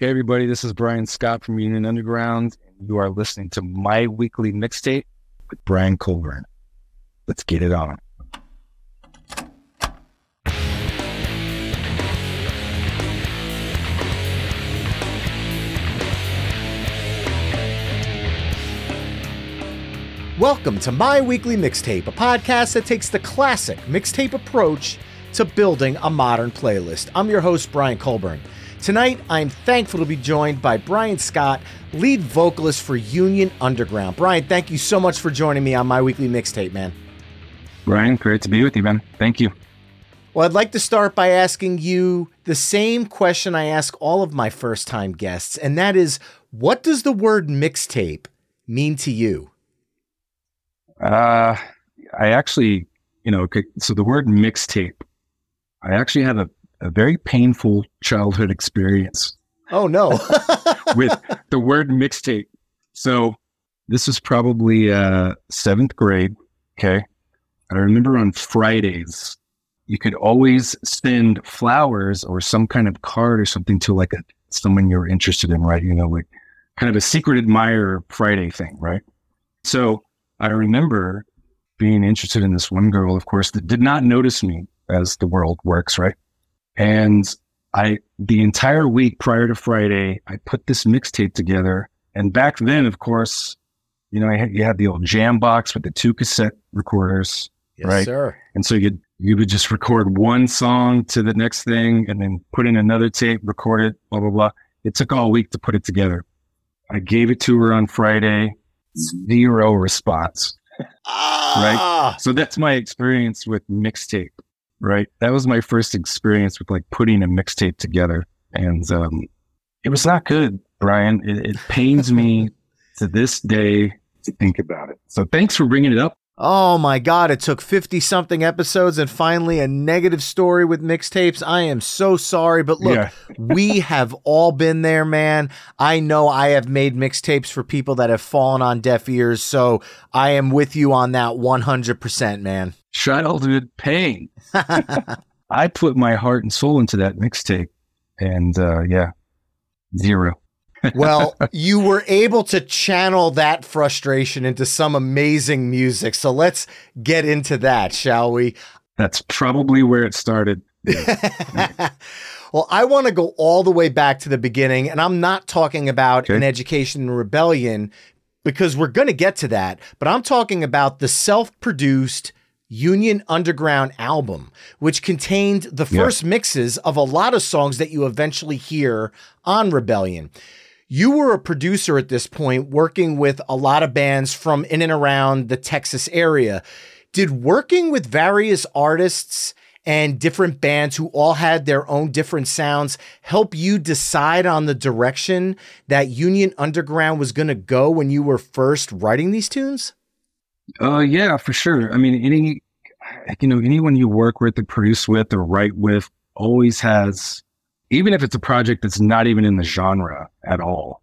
Hey, everybody, this is Bryan Scott from Union Underground, and you are listening to my weekly mixtape with Brian Colburn. Let's get it on. Welcome to My Weekly Mixtape, a podcast that takes the classic mixtape approach to building a modern playlist. I'm your host, Brian Colburn. Tonight, I'm thankful to be joined by Bryan Scott, lead vocalist for Union Underground. Brian, thank you so much for joining me on My Weekly Mixtape, man. Brian, great to be with you, man. Thank you. Well, I'd like to start by asking you the same question I ask all of my first time guests, and that is what does the word mixtape mean to you? Uh, I actually, you know, so the word mixtape, I actually have a, a very painful childhood experience Oh, no. with the word mixtape. So this was probably uh, seventh grade. Okay. I remember on Fridays, you could always send flowers or some kind of card or something to like a someone you're interested in, right? You know, like kind of a secret admirer Friday thing, right? So I remember being interested in this one girl, of course, that did not notice me as the world works, right? And I, the entire week prior to Friday, I put this mixtape together. And back then, of course, you know, I had, you had the old jam box with the two cassette recorders, yes, right? sir. And so you you would just record one song to the next thing and then put in another tape, record it, blah, blah, blah. It took all week to put it together. I gave it to her on Friday, zero response. Ah, So that's my experience with mixtape, right? That was my first experience with like putting a mixtape together. And um, it was not good, Brian. It, it pains me to this day to think about it. So thanks for bringing it up. Oh my God, it took 50 something episodes and finally a negative story with mixtapes. I am so sorry, but look, Yeah. we have all been there, man. I know I have made mixtapes for people that have fallen on deaf ears, so I am with you on that 100%, man. childhood pain. I put my heart and soul into that mixtape, and uh, yeah, zero. Well, you were able to channel that frustration into some amazing music. So let's get into that, shall we? That's probably where it started. well, I want to go all the way back to the beginning, and I'm not talking about Okay. an education in rebellion because we're going to get to that, but I'm talking about the self produced Union Underground album, which contained the Yeah. first mixes of a lot of songs that you eventually hear on Rebellion. You were a producer at this point, working with a lot of bands from in and around the Texas area. Did working with various artists and different bands who all had their own different sounds help you decide on the direction that Union Underground was going to go when you were first writing these tunes? Uh, yeah, for sure. I mean, any, you know, anyone you work with or produce with or write with always has, even if it's a project that's not even in the genre at all,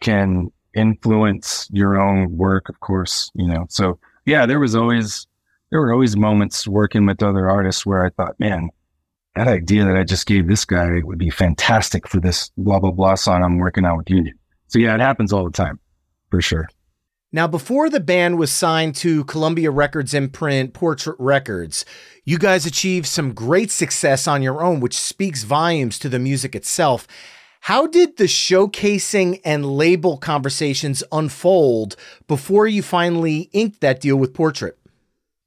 can influence your own work, of course, you know. So yeah, there was always, there were always moments working with other artists where I thought, man, that idea that I just gave this guy would be fantastic for this blah, blah, blah song I'm working on with Union. So yeah, it happens all the time for sure. Now, before the band was signed to Columbia Records imprint Portrait Records, you guys achieved some great success on your own, which speaks volumes to the music itself. How did the showcasing and label conversations unfold before you finally inked that deal with Portrait?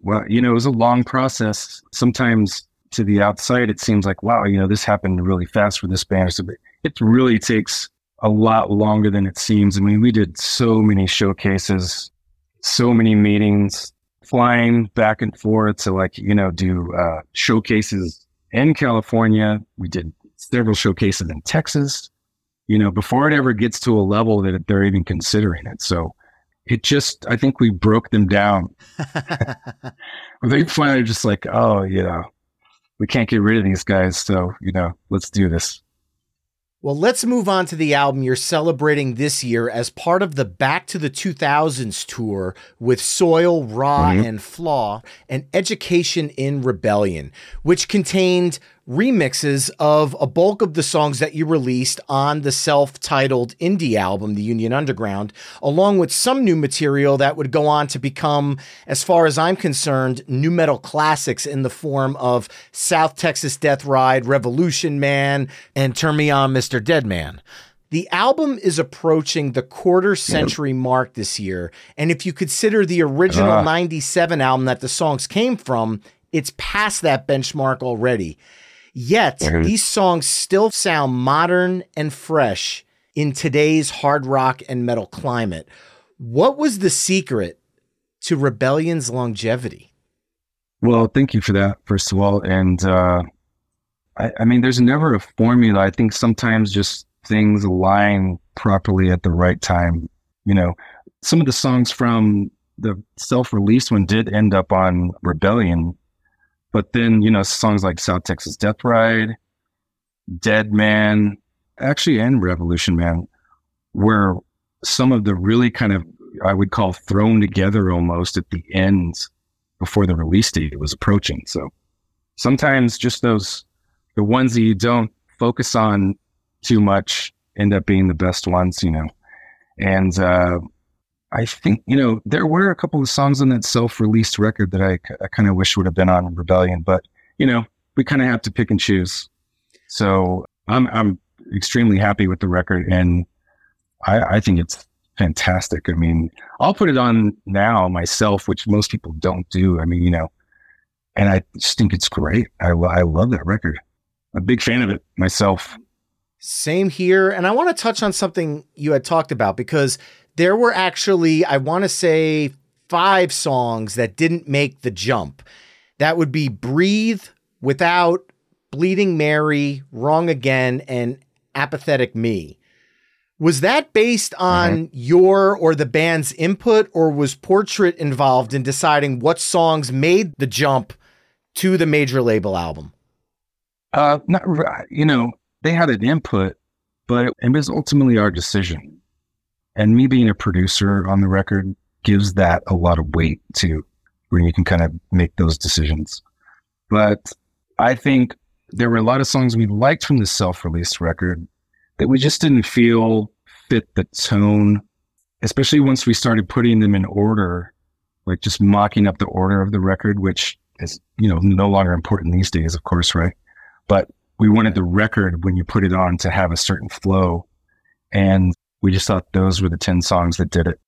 Well, you know, it was a long process. Sometimes to the outside, it seems like, wow, you know, this happened really fast for this band. So it really takes a lot longer than it seems. I mean, we did so many showcases, so many meetings, flying back and forth to like, you know, do uh, showcases in California. We did several showcases in Texas, you know, before it ever gets to a level that they're even considering it. So it just, I think we broke them down. they finally just like, oh, you know, we can't get rid of these guys. So, you know, let's do this. Well, let's move on to the album you're celebrating this year as part of the Back to the 2000s tour with Soil, Ra, mm-hmm. and Flaw, and Education in Rebellion, which contained remixes of a bulk of the songs that you released on the self titled indie album, The Union Underground, along with some new material that would go on to become, as far as I'm concerned, nu metal classics in the form of South Texas Death Ride, Revolution Man, and Turn Me On, Mr. Dead Man. The album is approaching the quarter century mark this year, and if you consider the original uh. 97 album that the songs came from, it's past that benchmark already. Yet mm-hmm. these songs still sound modern and fresh in today's hard rock and metal climate. What was the secret to Rebellion's longevity? Well, thank you for that, first of all. And uh, I, I mean, there's never a formula. I think sometimes just things align properly at the right time. You know, some of the songs from the self release one did end up on Rebellion, but then, you know, songs like South Texas Death Ride, Dead Man, actually, and Revolution Man were some of the really kind of, I would call thrown together almost at the end before the release date was approaching. So sometimes just those, the ones that you don't focus on too much end up being the best ones, you know. And uh, I think, you know, there were a couple of songs on that self released record that I, I kind of wish would have been on Rebellion, but, you know, we kind of have to pick and choose. So I'm, I'm extremely happy with the record and I, I think it's fantastic. I mean, I'll put it on now myself, which most people don't do. I mean, you know, and I just think it's great. I, I love that record. I'm a big fan of it myself. Same here. And I want to touch on something you had talked about because there were actually, I want to say, five songs that didn't make the jump. That would be Breathe, Without, Bleeding Mary, Wrong Again, and Apathetic Me. Was that based on mm-hmm. your or the band's input, or was Portrait involved in deciding what songs made the jump to the major label album? Uh, not you know they had an input, but it was ultimately our decision. And me being a producer on the record gives that a lot of weight to when you can kind of make those decisions. But I think there were a lot of songs we liked from the self released record that we just didn't feel fit the tone, especially once we started putting them in order, like just mocking up the order of the record, which is, you know, no longer important these days, of course, right? But we wanted the record when you put it on to have a certain flow. And we just thought those were the 10 songs that did it.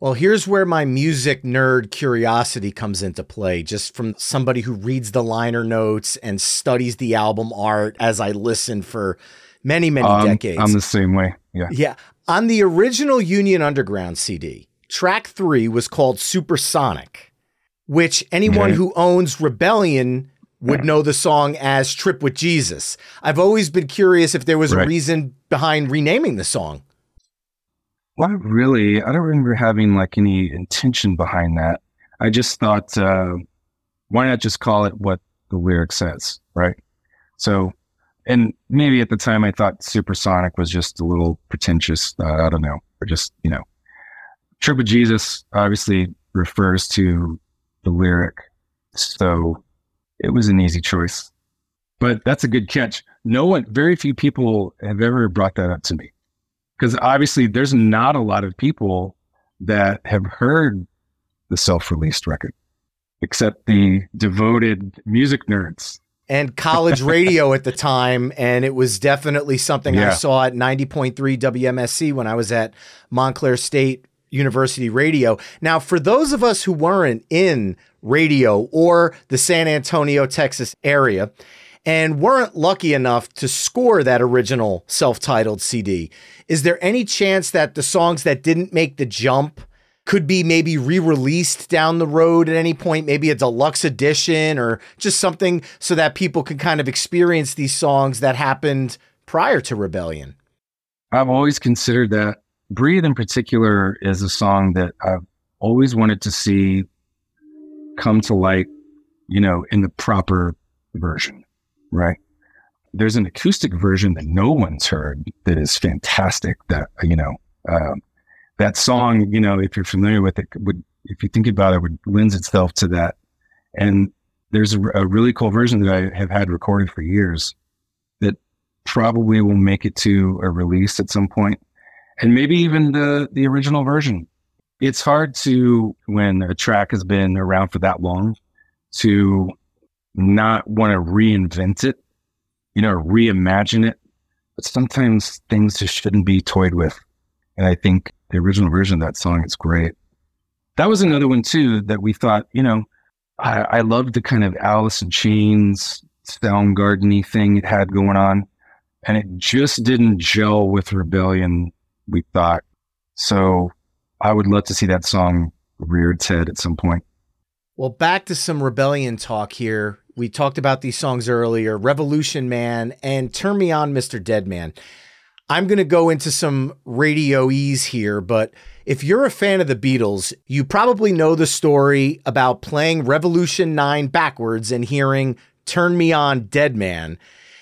Well, here's where my music nerd curiosity comes into play, just from somebody who reads the liner notes and studies the album art as I listen for many, many um, decades. I'm the same way. Yeah. Yeah. On the original Union Underground CD, track three was called Supersonic, which anyone who owns Rebellion would know the song as Trip with Jesus. I've always been curious if there was right. a reason behind renaming the song. Well, really, I don't remember having like any intention behind that. I just thought, uh, why not just call it what the lyric says, right? So, and maybe at the time I thought supersonic was just a little pretentious. Uh, I don't know, or just you know, Trip with Jesus obviously refers to the lyric, so it was an easy choice. But that's a good catch. No one, very few people have ever brought that up to me because obviously there's not a lot of people that have heard the self-released record except the devoted music nerds and college radio at the time. And it was definitely something yeah. I saw at 90.3 WMSC when I was at Montclair State University Radio. Now, for those of us who weren't in radio or the San Antonio, Texas area, and weren't lucky enough to score that original self titled CD, is there any chance that the songs that didn't make the jump could be maybe re-released down the road at any point, maybe a deluxe edition or just something so that people can kind of experience these songs that happened prior to Rebellion. I've always considered that. Breathe in particular is a song that I've always wanted to see come to light, you know, in the proper version, right? There's an acoustic version that no one's heard that is fantastic that, you know, um, that song, you know, if you're familiar with it, would if you think about it, would lends itself to that. And there's a, a really cool version that I have had recorded for years that probably will make it to a release at some point, and maybe even the the original version. It's hard to when a track has been around for that long to not want to reinvent it, you know, reimagine it. But sometimes things just shouldn't be toyed with. And I think the original version of that song is great. That was another one too that we thought, you know, I, I loved the kind of Alice in Chains Soundgarden thing it had going on. And it just didn't gel with Rebellion, we thought. So I would love to see that song rear its head at some point. Well, back to some Rebellion talk here. We talked about these songs earlier Revolution Man and Turn Me On, Mr. Deadman. I'm going to go into some radio ease here, but if you're a fan of the Beatles, you probably know the story about playing Revolution 9 backwards and hearing Turn Me On Dead Man.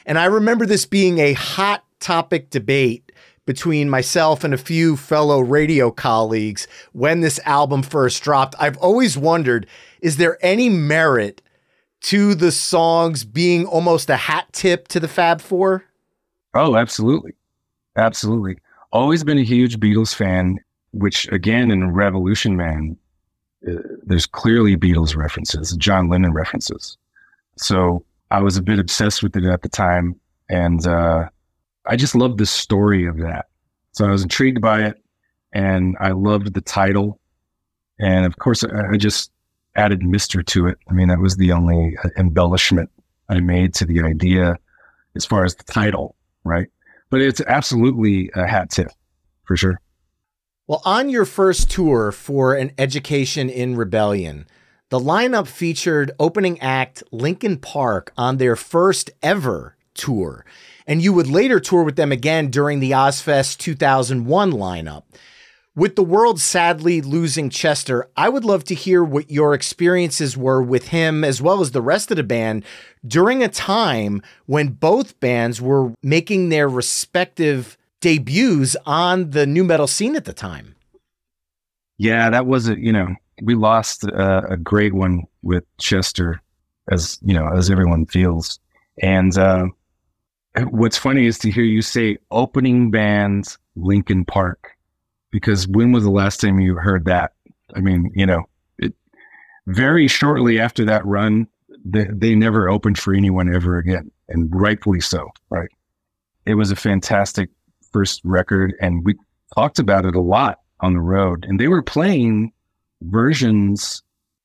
And I remember this being a hot topic debate between myself and a few fellow radio colleagues when this album first dropped. I've always wondered is there any merit to the songs being almost a hat tip to the Fab Four? Oh, absolutely. Absolutely. Always been a huge Beatles fan, which again in Revolution Man, uh, there's clearly Beatles references, John Lennon references. So I was a bit obsessed with it at the time. And uh, I just loved the story of that. So I was intrigued by it and I loved the title. And of course, I, I just added Mr. to it. I mean, that was the only uh, embellishment I made to the idea as far as the title, right? but it's absolutely a hat tip for sure. Well, on your first tour for an education in rebellion, the lineup featured opening act Linkin Park on their first ever tour. And you would later tour with them again during the Ozzfest 2001 lineup. With the world sadly losing Chester, I would love to hear what your experiences were with him as well as the rest of the band during a time when both bands were making their respective debuts on the nu metal scene at the time. Yeah, that was a, you know, we lost a, a great one with Chester as, you know, as everyone feels. And uh, what's funny is to hear you say opening bands Linkin Park because when was the last time you heard that? I mean, you know, it, very shortly after that run, they, they never opened for anyone ever again, and rightfully so, right? It was a fantastic first record, and we talked about it a lot on the road, and they were playing versions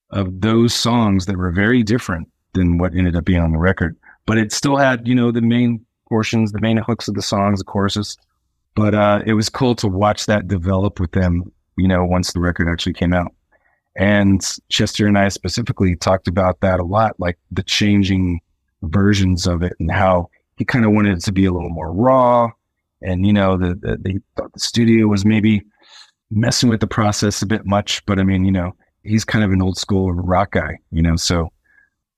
of those songs that were very different than what ended up being on the record, but it still had, you know, the main portions, the main hooks of the songs, the choruses but uh, it was cool to watch that develop with them, you know, once the record actually came out. And Chester and I specifically talked about that a lot, like the changing versions of it and how he kind of wanted it to be a little more raw. And, you know, the, the, thought the studio was maybe messing with the process a bit much. But I mean, you know, he's kind of an old school rock guy, you know, so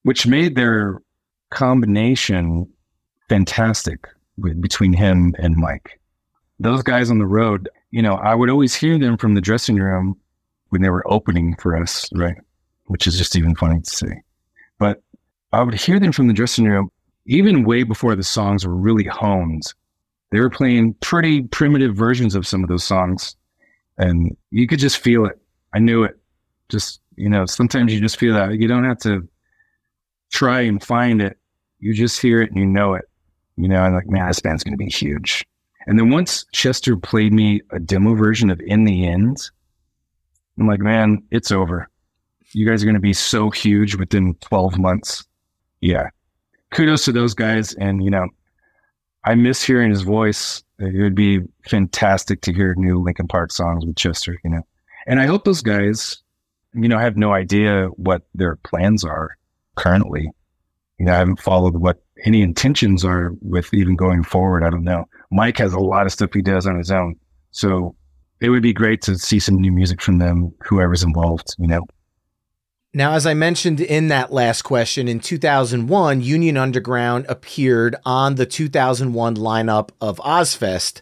which made their combination fantastic with, between him and Mike those guys on the road, you know, I would always hear them from the dressing room when they were opening for us, right? Which is just even funny to say. But I would hear them from the dressing room even way before the songs were really honed. They were playing pretty primitive versions of some of those songs. And you could just feel it. I knew it. Just, you know, sometimes you just feel that. You don't have to try and find it. you just hear it and you know it. You know, I'm like, man, this band's going to be huge. And then once Chester played me a demo version of In the End, I'm like, man, it's over. You guys are going to be so huge within 12 months. Yeah. Kudos to those guys. And, you know, I miss hearing his voice. It would be fantastic to hear new Linkin Park songs with Chester, you know. And I hope those guys, you know, I have no idea what their plans are currently. You know, I haven't followed what any intentions are with even going forward. I don't know. Mike has a lot of stuff he does on his own. So it would be great to see some new music from them, whoever's involved, you know. Now, as I mentioned in that last question, in 2001, Union Underground appeared on the 2001 lineup of Ozzfest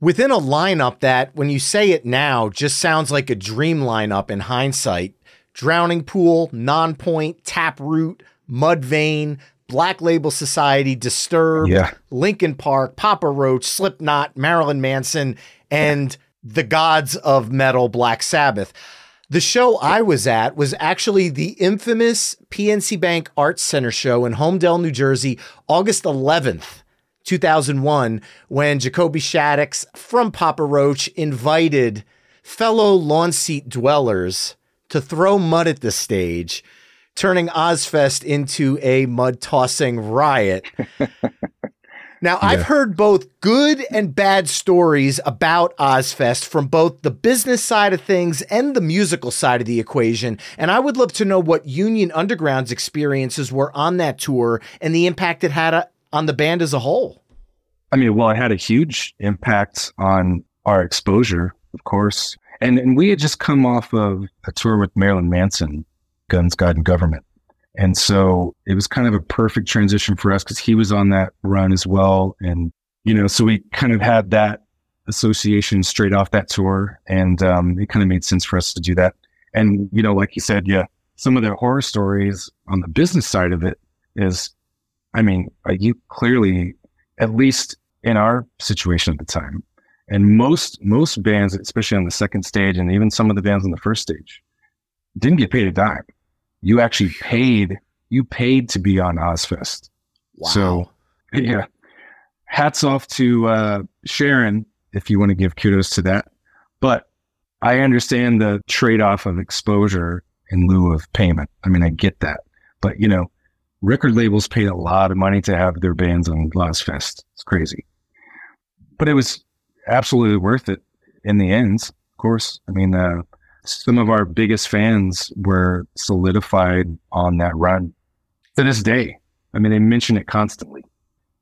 Within a lineup that, when you say it now, just sounds like a dream lineup in hindsight Drowning Pool, Nonpoint, Taproot, Mudvayne, Black Label Society, Disturbed, Yeah. Linkin Park, Papa Roach, Slipknot, Marilyn Manson, and the gods of metal, Black Sabbath. The show I was at was actually the infamous PNC Bank Arts Center show in Holmdel, New Jersey, August 11th, 2001, when Jacoby Shaddix from Papa Roach invited fellow lawn seat dwellers to throw mud at the stage, turning Ozzfest into a mud tossing riot. Now, I've heard both good and bad stories about Ozzfest from both the business side of things and the musical side of the equation. And I would love to know what Union Underground's experiences were on that tour and the impact it had uh, on the band as a whole. I mean, well, it had a huge impact on our exposure, of course. And and we had just come off of a tour with Marilyn Manson, Guns, God, and Government. And so it was kind of a perfect transition for us because he was on that run as well. And, you know, so we kind of had that association straight off that tour. And um, it kind of made sense for us to do that. And, you know, like you said, yeah, some of the horror stories on the business side of it is, I mean, uh, you clearly, at least in our situation at the time, and most most bands, especially on the second stage, and even some of the bands on the first stage, didn't get paid a dime. You actually paid. You paid to be on Ozzfest. So yeah, hats off to uh, Sharon if you want to give kudos to that. But I understand the trade off of exposure in lieu of payment. I mean, I get that. But you know, record labels paid a lot of money to have their bands on Ozzfest. It's crazy. But it was absolutely worth it in the end, of course. I mean, uh, some of our biggest fans were solidified on that run to this day. I mean, they mention it constantly.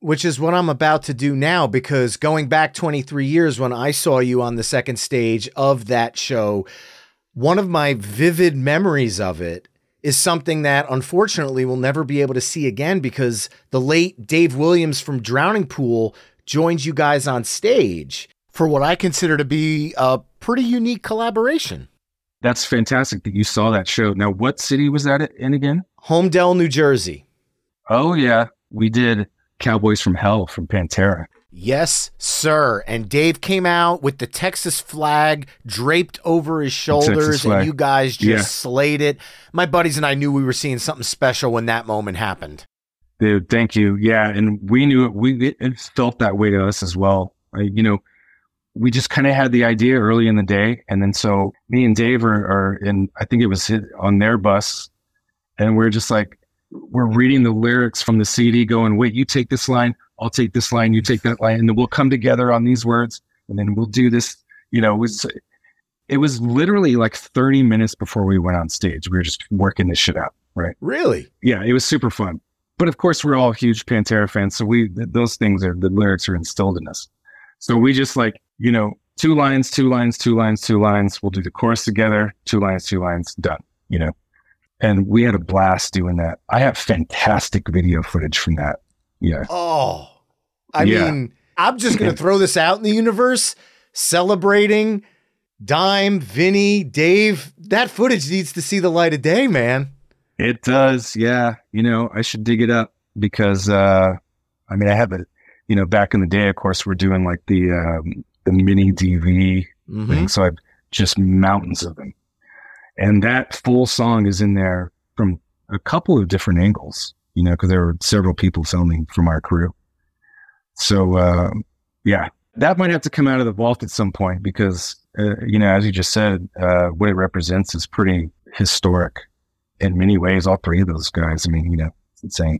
Which is what I'm about to do now because going back 23 years when I saw you on the second stage of that show, one of my vivid memories of it is something that unfortunately we'll never be able to see again because the late Dave Williams from Drowning Pool joins you guys on stage for what I consider to be a pretty unique collaboration. That's fantastic that you saw that show. Now, what city was that in again? Holmdel, New Jersey. Oh, yeah. We did Cowboys from Hell from Pantera. Yes, sir. And Dave came out with the Texas flag draped over his shoulders, and you guys just Yeah. slayed it. My buddies and I knew we were seeing something special when that moment happened. Dude, thank you. Yeah, and we knew it. We it, felt that way to us as well. I, you know, we just kind of had the idea early in the day, and then so me and Dave are, are in. I think it was hit on their bus, and we're just like we're reading the lyrics from the CD, going, "Wait, you take this line, I'll take this line, you take that line, and then we'll come together on these words, and then we'll do this." You know, it was it was literally like thirty minutes before we went on stage. We were just working this shit out, right? Really? yeah, it was super fun. But of course, we're all huge Pantera fans, so we those things are the lyrics are instilled in us. So we just like you know two lines, two lines, two lines, two lines. We'll do the chorus together. Two lines, two lines, done. You know, and we had a blast doing that. I have fantastic video footage from that. Yeah, Oh, I Yeah. mean, I'm just going to throw this out in the universe celebrating Dime, Vinny, Dave. That footage needs to see the light of day, man. it does. Yeah, you know, I should dig it up because uh I mean, I have it. You know, back in the day, of course, we're doing like the um, the mini DV Mhm. thing. So I've just mountains of them. And that full song is in there from a couple of different angles. you know, because there were several people filming from our crew. So, uh, yeah, that might have to come out of the vault at some point because, uh, you know, as you just said, uh, what it represents is pretty historic in many ways. All three of those guys. I mean, you know, it's insane.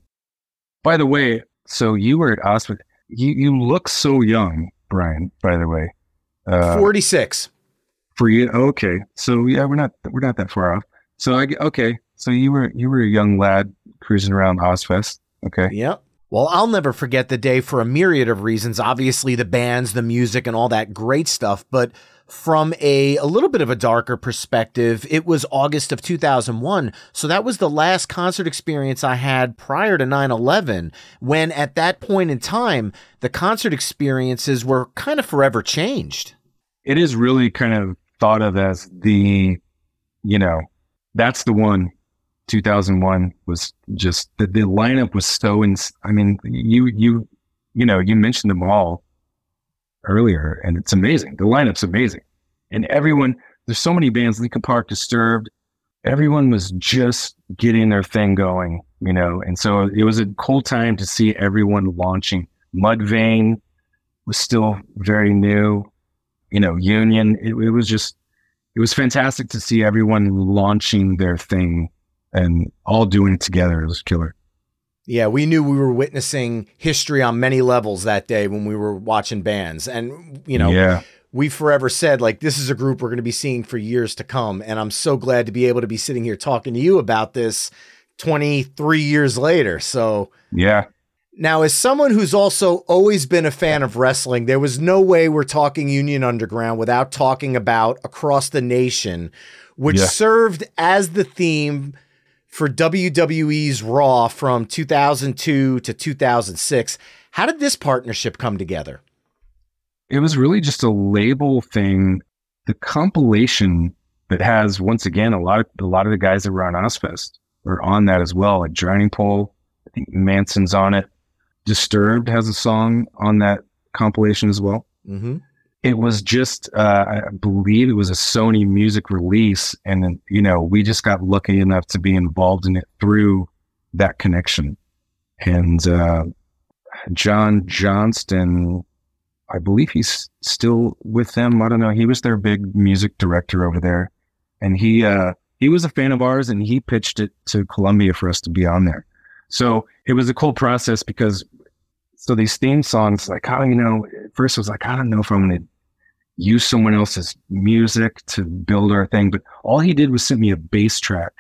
By the way, so you were at Ozzfest. You you look so young, Brian. By the way, uh, forty six. For you, okay. So yeah, we're not we're not that far off. So I okay. So you were you were a young lad cruising around Ozzfest. Okay. Yep. Well, I'll never forget the day for a myriad of reasons. Obviously, the bands, the music, and all that great stuff. But from a, a little bit of a darker perspective, it was August of 2001. So that was the last concert experience I had prior to 9 11, when at that point in time, the concert experiences were kind of forever changed. It is really kind of thought of as the, you know, that's the one 2001 was just the, the lineup was so ins- I mean you you you know you mentioned them all earlier and it's amazing. The lineup's amazing. And everyone there's so many bands Linkin Park Disturbed. Everyone was just getting their thing going you know? And so it was a cool time to see everyone launching. Mudvayne was still very new. You know Union it, it was just it was fantastic to see everyone launching their thing and all doing it together. It was killer. Yeah, we knew we were witnessing history on many levels that day when we were watching bands. And, you know, yeah. we forever said, like, this is a group we're going to be seeing for years to come. And I'm so glad to be able to be sitting here talking to you about this 23 years later. So, yeah. Now, as someone who's also always been a fan of wrestling, there was no way we're talking Union Underground without talking about Across the Nation, which yeah. served as the theme for WWE's Raw from 2002 to 2006. How did this partnership come together? It was really just a label thing. The compilation that has once again a lot of a lot of the guys that were on Ozzfest are on that as well. Like Drowning Pool, I think Manson's on it. Disturbed has a song on that compilation as well. Mm-hmm it was just uh, i believe it was a sony music release and then you know we just got lucky enough to be involved in it through that connection. And uh, john johnston i believe he's still with them. I don't know. He was their big music director over there. And he uh, he was a fan of ours and he pitched it to columbia for us to be on there. So it was a cool process because so these theme songs, like how you know, first was like, I don't know if I'm going to use someone else's music to build our thing, but all he did was send me a bass track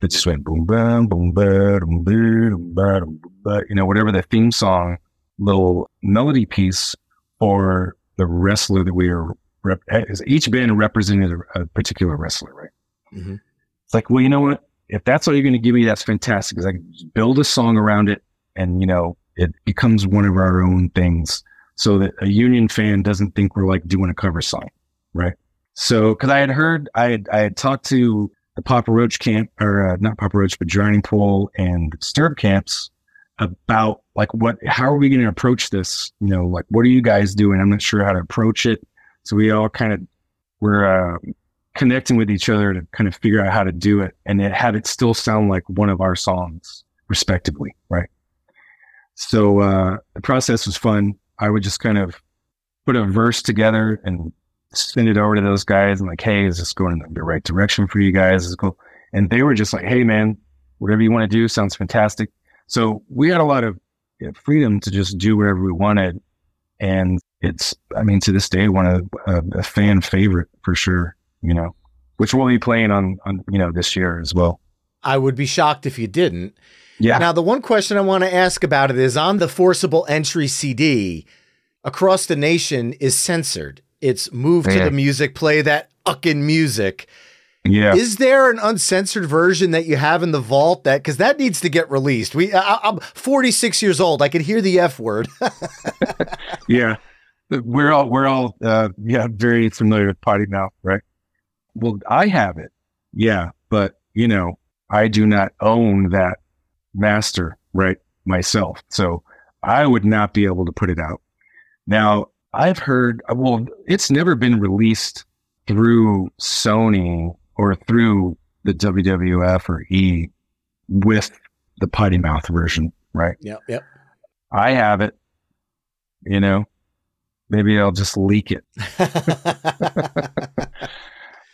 that just went boom, bam, boom, ba, boom, boom, ba, boom, ba, you know, whatever the theme song little melody piece for the wrestler that we were. Rep- each band represented a, a particular wrestler, right? Mm-hmm. It's like, well, you know what? If that's all you're going to give me, that's fantastic. Because I can build a song around it, and you know, it becomes one of our own things so that a union fan doesn't think we're like doing a cover song. Right. So, cause I had heard, I had, I had talked to the Papa Roach camp or uh, not Papa Roach, but Drowning Pool and Stirb camps about like what, how are we going to approach this? You know, like what are you guys doing? I'm not sure how to approach it. So we all kind of were uh, connecting with each other to kind of figure out how to do it and it had it still sound like one of our songs respectively. Right. So uh, the process was fun. I would just kind of put a verse together and send it over to those guys and like, hey, is this going in the right direction for you guys? Is cool? And they were just like, hey, man, whatever you want to do sounds fantastic. So we had a lot of you know, freedom to just do whatever we wanted. And it's, I mean, to this day, one of a, a fan favorite for sure, you know, which we'll be playing on, on, you know, this year as well. I would be shocked if you didn't. Yeah. Now, the one question I want to ask about it is on the forcible entry CD, Across the Nation is censored. It's moved yeah. to the music, play that uckin music. Yeah. Is there an uncensored version that you have in the vault that because that needs to get released? We I, am 46 years old. I can hear the F word. yeah. We're all we're all uh, yeah, very familiar with potty mouth, right? Well, I have it. Yeah, but you know, I do not own that master, right? Myself. So I would not be able to put it out. Now, I've heard, well, it's never been released through Sony or through the WWF or E with the potty mouth version, right? Yep. Yep. I have it. You know, maybe I'll just leak it.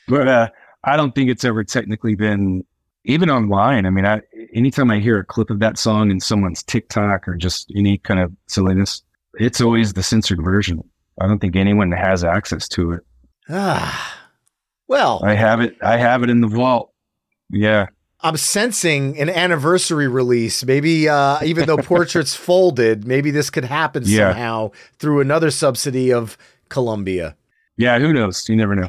but uh, I don't think it's ever technically been even online. I mean, I anytime I hear a clip of that song in someone's TikTok or just any kind of silliness, it's always the censored version. I don't think anyone has access to it. Ah. Well, I have it. I have it in the vault. Yeah. I'm sensing an anniversary release. Maybe uh, even though Portrait's folded, maybe this could happen Yeah. somehow through another subsidy of Columbia. Yeah, who knows? You never know.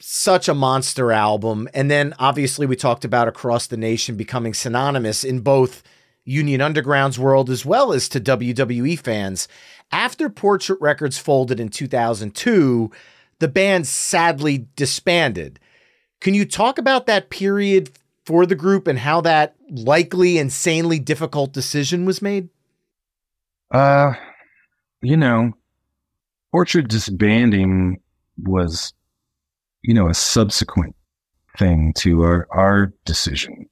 such a monster album. And then obviously we talked about Across the Nation becoming synonymous in both Union Underground's world as well as to WWE fans. After Portrait Records folded in 2002, the band sadly disbanded. Can you talk about that period for the group and how that likely insanely difficult decision was made? Uh, you know, Portrait disbanding was, you know, a subsequent thing to our, our decision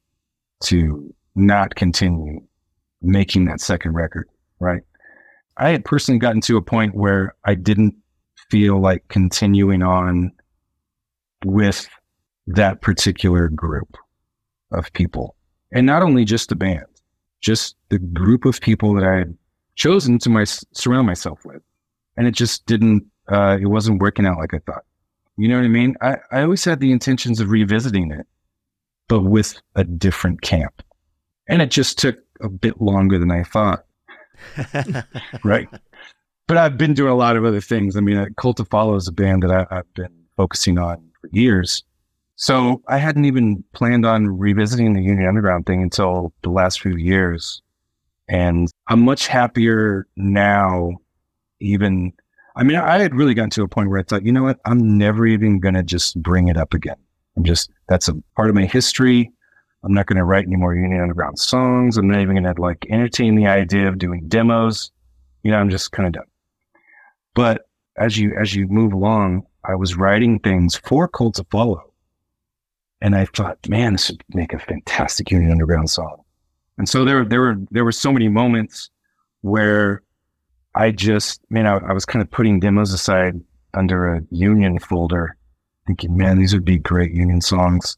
to not continue making that second record, right? I had personally gotten to a point where I didn't feel like continuing on with that particular group of people. And not only just the band, just the group of people that I had chosen to my, surround myself with. And it just didn't, uh, it wasn't working out like I thought. You know what I mean? I, I always had the intentions of revisiting it, but with a different camp. And it just took a bit longer than I thought. right. But I've been doing a lot of other things. I mean, uh, Cult to Follow is a band that I, I've been focusing on for years. So I hadn't even planned on revisiting the Union Underground thing until the last few years. And I'm much happier now, even. I mean, I had really gotten to a point where I thought, you know what? I'm never even going to just bring it up again. I'm just, that's a part of my history. I'm not going to write any more Union Underground songs. I'm not even going to like entertain the idea of doing demos. You know, I'm just kind of done. But as you, as you move along, I was writing things for Cult to Follow. And I thought, man, this would make a fantastic Union Underground song. And so there, there were there were so many moments where I just, man, I, I was kind of putting demos aside under a union folder, thinking, man, these would be great union songs.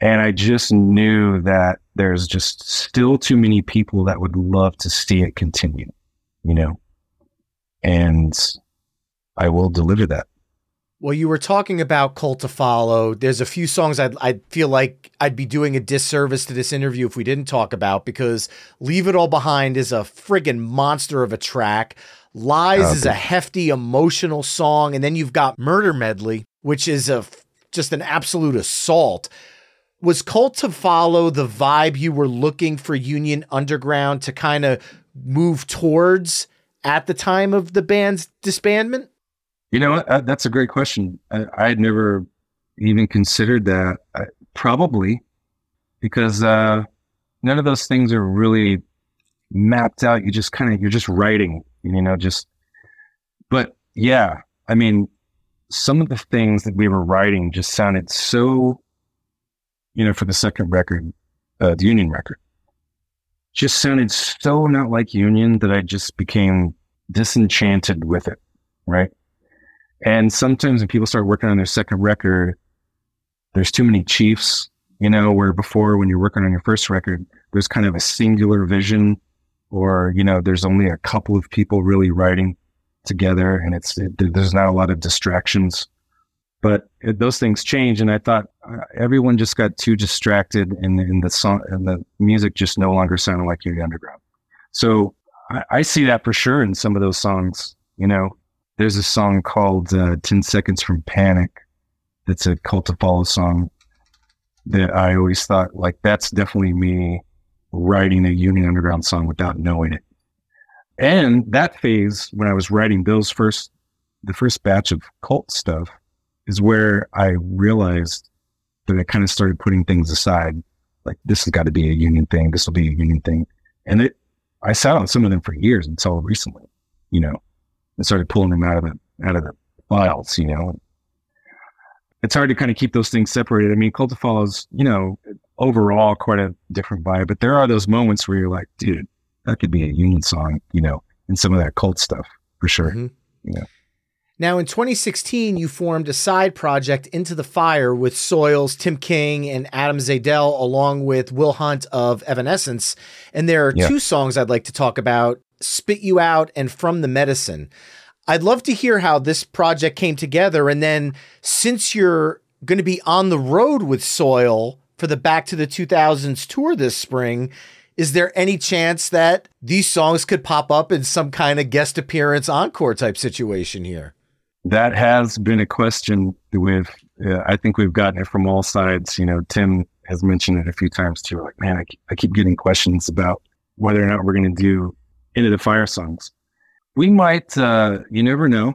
And I just knew that there's just still too many people that would love to see it continue, you know, and I will deliver that. Well, you were talking about Cult to Follow. There's a few songs I'd, i feel like I'd be doing a disservice to this interview if we didn't talk about because Leave It All Behind is a friggin' monster of a track. Lies is a hefty, emotional song. And then you've got Murder Medley, which is a just an absolute assault. Was Cult to Follow the vibe you were looking for Union Underground to kind of move towards at the time of the band's disbandment? You know, uh, that's a great question. I, I had never even considered that. I, probably because uh, none of those things are really mapped out. You just kind of you're just writing, you know, just. But yeah, I mean, some of the things that we were writing just sounded so, you know, for the second record, uh, the Union record, just sounded so not like Union that I just became disenchanted with it, right? And sometimes when people start working on their second record, there's too many chiefs, you know, where before when you're working on your first record, there's kind of a singular vision or, you know, there's only a couple of people really writing together and it's, it, there's not a lot of distractions. But it, those things change. And I thought uh, everyone just got too distracted and, and the song and the music just no longer sounded like Union Underground. So I, I see that for sure in some of those songs, you know, there's a song called uh, 10 Seconds from Panic that's a Cult to Follow song that I always thought, like, that's definitely me writing a Union Underground song without knowing it. And that phase, when I was writing those first, the first batch of cult stuff, is where I realized that I kind of started putting things aside. Like, this has got to be a union thing. This will be a union thing. And it, I sat on some of them for years until recently, you know and started pulling them out of the out of the files, you know. It's hard to kind of keep those things separated. I mean, Cult to Follow's, you know, overall quite a different vibe, but there are those moments where you're like, dude, that could be a Union song, you know, and some of that cult stuff for sure. Mm-hmm. You know. Now, in 2016, you formed a side project, Into the Fire, with Soils, Tim King, and Adam Zadel, along with Will Hunt of Evanescence. And there are yeah. two songs I'd like to talk about Spit You Out, and From the Medicine. I'd love to hear how this project came together. And then, since you're going to be on the road with Soil for the Back to the 2000s tour this spring, is there any chance that these songs could pop up in some kind of guest appearance encore type situation here? That has been a question with, uh, I think we've gotten it from all sides. You know, Tim has mentioned it a few times too. Like, man, I keep, I keep getting questions about whether or not we're going to do into the fire songs. We might, uh, you never know.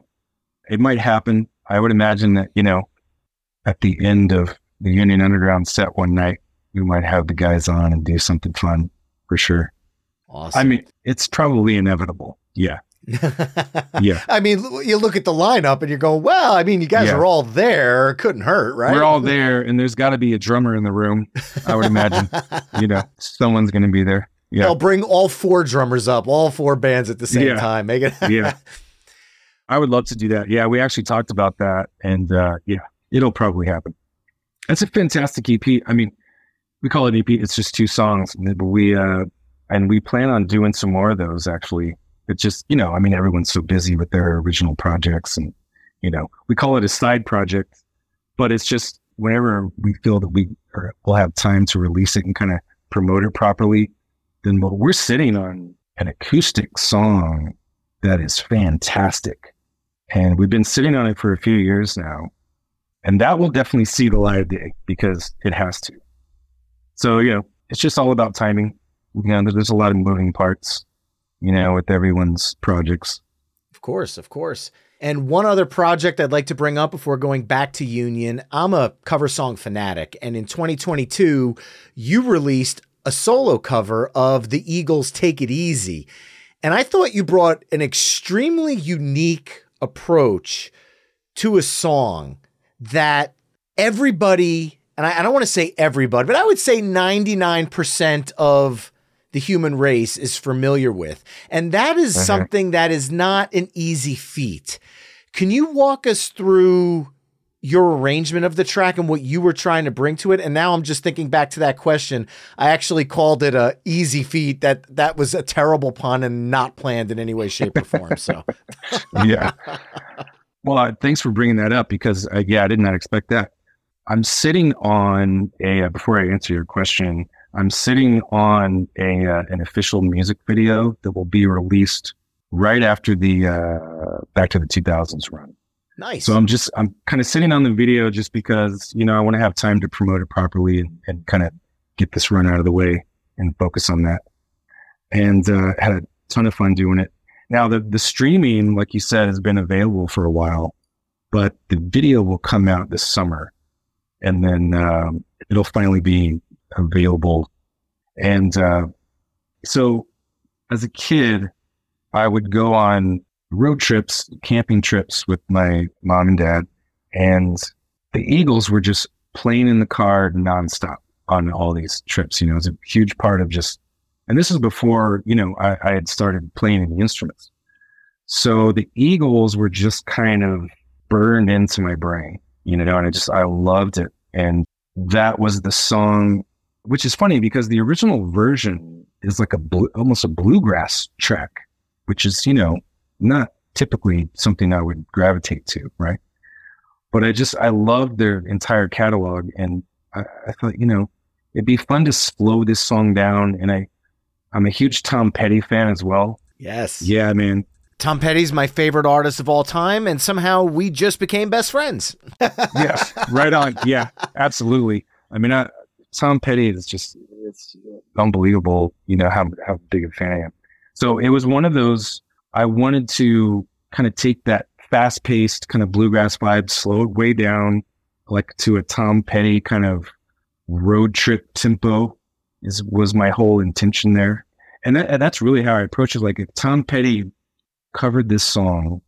It might happen. I would imagine that, you know, at the end of the Union Underground set one night, we might have the guys on and do something fun for sure. Awesome. I mean, it's probably inevitable. Yeah. yeah. I mean, you look at the lineup and you're going, well, I mean, you guys yeah. are all there. couldn't hurt, right? We're all there, and there's got to be a drummer in the room. I would imagine. you know, someone's going to be there. Yeah. They'll bring all four drummers up, all four bands at the same yeah. time. Make it. yeah. I would love to do that. Yeah, we actually talked about that, and uh, yeah, it'll probably happen. That's a fantastic EP. I mean, we call it EP. It's just two songs, but we uh, and we plan on doing some more of those. Actually, it's just you know, I mean, everyone's so busy with their original projects, and you know, we call it a side project, but it's just whenever we feel that we will have time to release it and kind of promote it properly then we're sitting on an acoustic song that is fantastic. And we've been sitting on it for a few years now. And that will definitely see the light of day because it has to. So, you know, it's just all about timing. You know, there's a lot of moving parts, you know, with everyone's projects. Of course, of course. And one other project I'd like to bring up before going back to Union. I'm a cover song fanatic. And in 2022, you released a solo cover of the Eagles' Take It Easy. And I thought you brought an extremely unique approach to a song that everybody, and I, I don't want to say everybody, but I would say 99% of the human race is familiar with. And that is Mhm. something that is not an easy feat. Can you walk us through your arrangement of the track and what you were trying to bring to it? And now I'm just thinking back to that question. I actually called it a easy feat. That that was a terrible pun and not planned in any way, shape, or form. So yeah. Well, uh, thanks for bringing that up because, uh, yeah, I did not expect that. I'm sitting on a, uh, before I answer your question, I'm sitting on a, uh, an official music video that will be released right after the, uh, back to the 2000s run. Nice. So I'm just, I'm kind of sitting on the video just because, you know, I want to have time to promote it properly and, and kind of get this run out of the way and focus on that. And, uh, had a ton of fun doing it. Now the, the streaming, like you said, has been available for a while, but the video will come out this summer and then, um, it'll finally be available. And, uh, so as a kid, I would go on road trips, camping trips with my mom and dad, and the Eagles were just playing in the car nonstop on all these trips. You know, it was a huge part of just, and this is before, you know, I, I had started playing any instruments. So the Eagles were just kind of burned into my brain, you know, and I just, I loved it. And that was the song, which is funny because the original version is like a blue, almost a bluegrass track, which is, you know, not typically something I would gravitate to, right? But I just I loved their entire catalog, and I, I thought, you know, it'd be fun to slow this song down. And I, I'm a huge Tom Petty fan as well. yes. Yeah, man. Tom Petty's my favorite artist of all time, and somehow we just became best friends. Yes, right on. Yeah, absolutely. I mean, I, Tom Petty is just it's unbelievable. You know how how big a fan I am. So it was one of those. I wanted to kind of take that fast paced kind of bluegrass vibe, slow it way down, like to a Tom Petty kind of road trip tempo. Is was my whole intention there, and, that, and that's really how I approach it. Like if Tom Petty covered this song,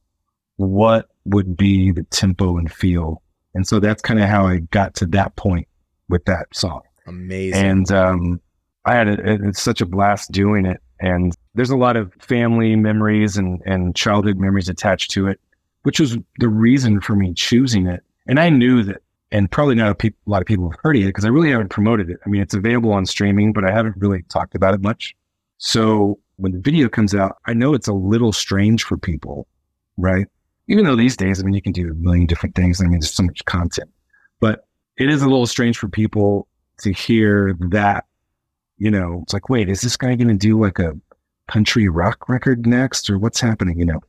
what would be the tempo and feel? And so that's kind of how I got to that point with that song. Amazing. And um, I had a, it's such a blast doing it. And there's a lot of family memories and, and childhood memories attached to it, which was the reason for me choosing it. And I knew that, and probably not a, peop a lot of people have heard of it because I really haven't promoted it. I mean, it's available on streaming, but I haven't really talked about it much. So when the video comes out, I know it's a little strange for people, right? Even though these days, I mean, you can do a million different things. I mean, there's so much content, but it is a little strange for people to hear that, you know, it's like, wait, is this guy going to do like a country rock record next or what's happening? You know,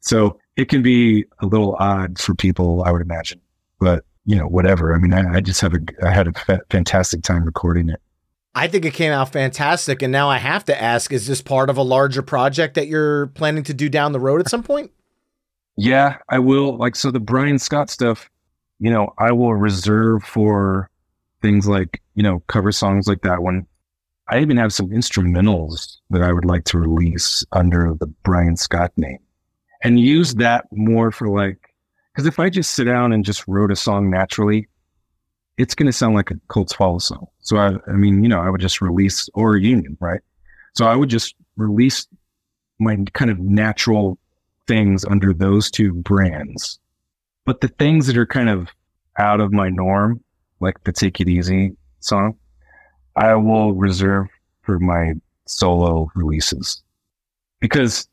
so it can be a little odd for people, I would imagine, but you know, whatever. I mean, I, I just have a, I had a fa- fantastic time recording it. I think it came out fantastic. And now I have to ask is this part of a larger project that you're planning to do down the road at some point? Yeah, I will. Like, so the Bryan Scott stuff, you know, I will reserve for things like, you know, cover songs like that one. I even have some instrumentals that I would like to release under the Bryan Scott name and use that more for like, because if I just sit down and just wrote a song naturally, it's going to sound like a Cult to Follow song. So, I, I mean, you know, I would just release or Union, right? So I would just release my kind of natural things under those two brands. But the things that are kind of out of my norm, like the Take It Easy song, I will reserve for my solo releases because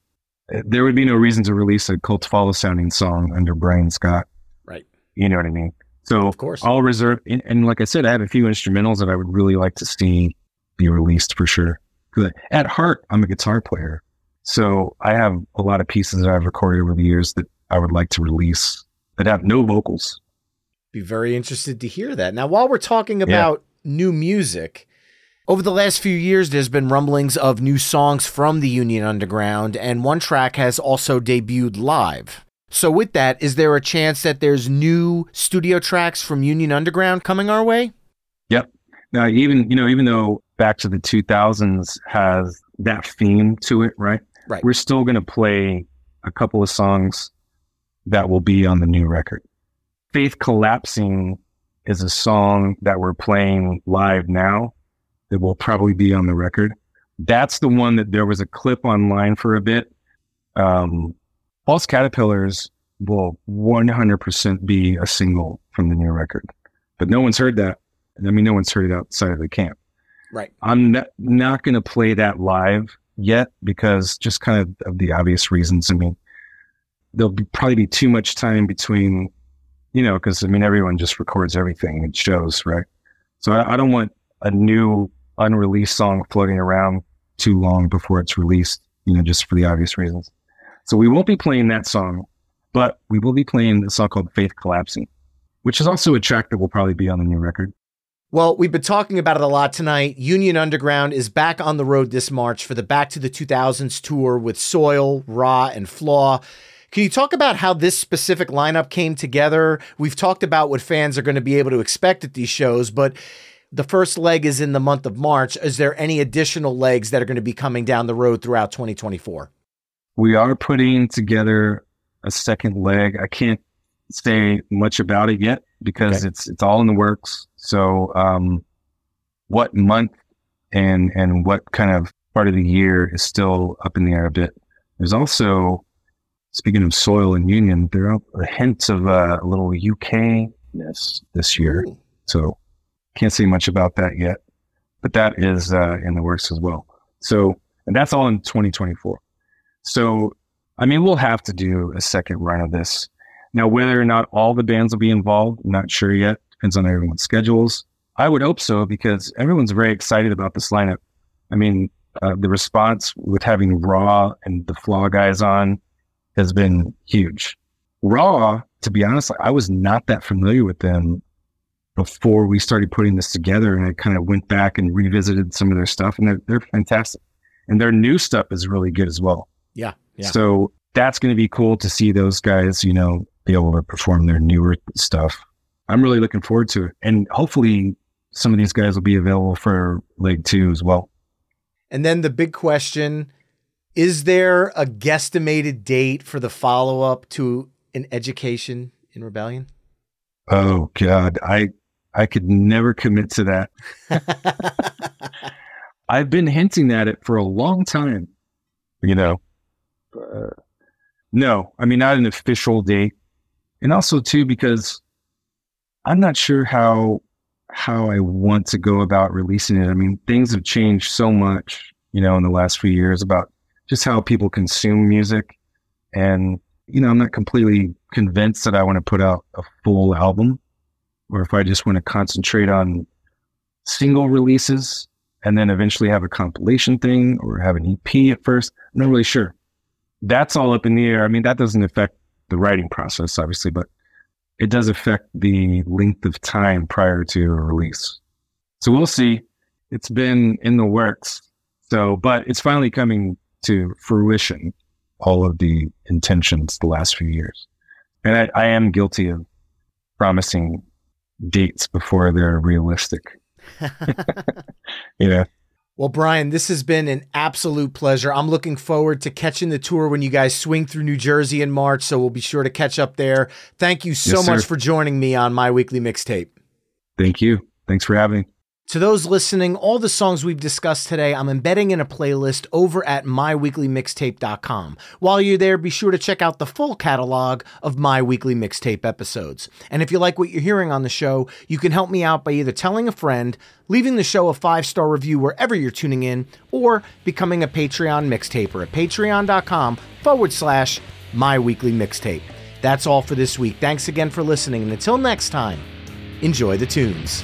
eh, there would be no reason to release a Cult Follow sounding song under Bryan Scott. Right. You know what I mean? So Of course. I'll reserve, and, and like I said, I have a few instrumentals that I would really like to see be released for sure. 'Cause At heart, I'm a guitar player. So I have a lot of pieces that I've recorded over the years that I would like to release that have no vocals. Be very interested to hear that. Now, while we're talking about new music, over the last few years, there's been rumblings of new songs from the Union Underground, and one track has also debuted live. So, with that, is there a chance that there's new studio tracks from Union Underground coming our way? Yep. Now, even, you know, even though Back to the 2000s has that theme to it, right? Right. We're still going to play a couple of songs that will be on the new record. Faith Collapsing is a song that we're playing live now that will probably be on the record. That's the one that there was a clip online for a bit. Um, False Caterpillars will 100% be a single from the new record, but no one's heard that. I mean, no one's heard it outside of the camp. Right. I'm not, not going to play that live yet because just kind of, of the obvious reasons. I mean, there'll be, probably be too much time between, you know, because I mean, everyone just records everything and shows, right? So I, I don't want a new unreleased song floating around too long before it's released, you know, just for the obvious reasons. So we won't be playing that song, but we will be playing a song called Faith Collapsing, which is also a track that will probably be on the new record. Well, we've been talking about it a lot tonight. Union Underground is back on the road this March for the Back to the 2000s tour with Soil, Ra, and Flaw. Can you talk about how this specific lineup came together? We've talked about what fans are going to be able to expect at these shows, but the first leg is in the month of March. Is there any additional legs that are going to be coming down the road throughout 2024? We are putting together a second leg. I can't say much about it yet because okay. it's it's all in the works. So, um, what month and and what kind of part of the year is still up in the air a bit. There's also, speaking of soil and union, there are hints of uh, a little UK ness this year. So can't say much about that yet, but that is uh, in the works as well. So, and that's all in 2024. So, I mean, we'll have to do a second run of this. Now, whether or not all the bands will be involved, I'm not sure yet. Depends on everyone's schedules. I would hope so because everyone's very excited about this lineup. I mean, uh, the response with having Ra and the Flaw guys on has been huge. Ra, to be honest, I was not that familiar with them before we started putting this together. And I kind of went back and revisited some of their stuff, and they're, they're fantastic. And their new stuff is really good as well. Yeah. yeah. So that's going to be cool to see those guys, you know, be able to perform their newer stuff. I'm really looking forward to it. And hopefully some of these guys will be available for leg two as well. And then the big question is there a guesstimated date for the follow up to an education in rebellion? Oh God, I I could never commit to that. I've been hinting at it for a long time, you know. Uh, no, I mean, not an official date. And also, too, because I'm not sure how how I want to go about releasing it. I mean, things have changed so much, you know, in the last few years about just how people consume music. And, you know, I'm not completely convinced that I want to put out a full album or if I just want to concentrate on single releases and then eventually have a compilation thing or have an EP at first. I'm not really sure. That's all up in the air. I mean, that doesn't affect the writing process, obviously, but it does affect the length of time prior to a release. So we'll see. It's been in the works. So, but it's finally coming to fruition, all of the intentions the last few years. And I, I am guilty of promising dates before they're realistic. you know. Well, Bryan, this has been an absolute pleasure. I'm looking forward to catching the tour when you guys swing through New Jersey in March, so we'll be sure to catch up there. Thank you so yes, much for joining me on my weekly mixtape. Thank you. Thanks for having me. To those listening, all the songs we've discussed today, I'm embedding in a playlist over at myweeklymixtape.com. While you're there, be sure to check out the full catalog of My Weekly Mixtape episodes. And if you like what you're hearing on the show, you can help me out by either telling a friend, leaving the show a five star review wherever you're tuning in, or becoming a Patreon mixtaper at patreon.com forward slash My Weekly Mixtape. That's all for this week. Thanks again for listening, and until next time, enjoy the tunes.